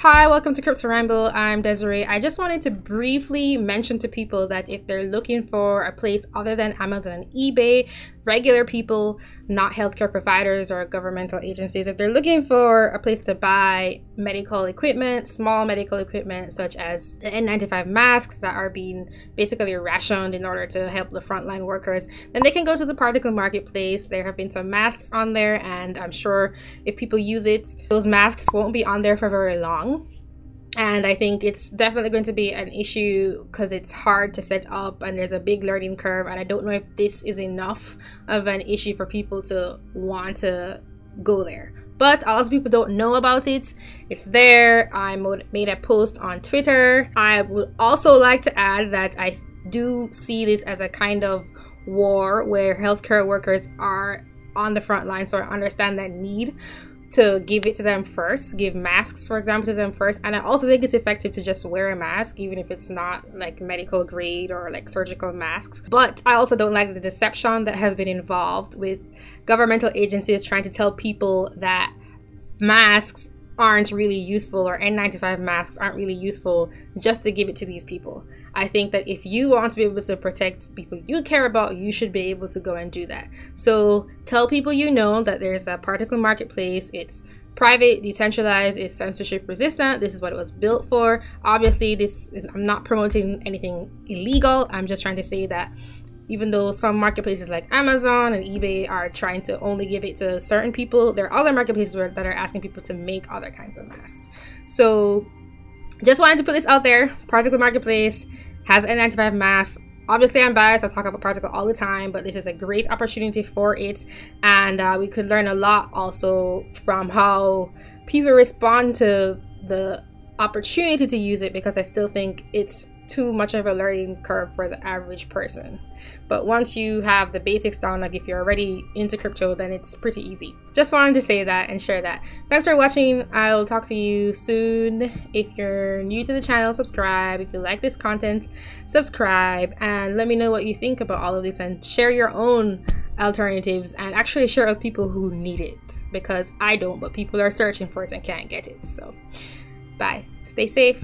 Hi, welcome to Crypto Ramble. I'm Desiree. I just wanted to briefly mention to people that if they're looking for a place other than Amazon and eBay, regular people, not healthcare providers or governmental agencies, if they're looking for a place to buy medical equipment, small medical equipment such as the N95 masks that are being basically rationed in order to help the frontline workers, then they can go to the Particl marketplace. There have been some masks on there, and I'm sure if people use it, those masks won't be on there for very long and I think it's definitely going to be an issue because it's hard to set up and there's a big learning curve. And I don't know if this is enough of an issue for people to want to go there. But a lot of people don't know about it. It's there. I made a post on Twitter. I would also like to add that I do see this as a kind of war where healthcare workers are on the front line, so I understand that need to give it to them first, give masks, for example, to them first. And I also think it's effective to just wear a mask, even if it's not like medical grade or like surgical masks. But I also don't like the deception that has been involved with governmental agencies trying to tell people that masks aren't really useful or N95 masks aren't really useful just to give it to these people. I think that if you want to be able to protect people you care about, you should be able to go and do that. So tell people you know that there's a Particl marketplace. It's private, decentralized, it's censorship resistant. This is what it was built for. Obviously, this is I'm not promoting anything illegal. I'm just trying to say that even though some marketplaces like Amazon and eBay are trying to only give it to certain people, there are other marketplaces that are asking people to make other kinds of masks. So just wanted to put this out there. Particl Marketplace has an N95 mask. Obviously, I'm biased. I talk about Particl all the time, but this is a great opportunity for it. And uh, we could learn a lot also from how people respond to the opportunity to use it because I still think it's too much of a learning curve for the average person. But once you have the basics down, like if you're already into crypto, then it's pretty easy. Just wanted to say that and share that. Thanks for watching. I'll talk to you soon. If you're new to the channel, subscribe. If you like this content, subscribe and let me know what you think about all of this and share your own alternatives and actually share with people who need it because I don't, but people are searching for it and can't get it. So, bye. Stay safe.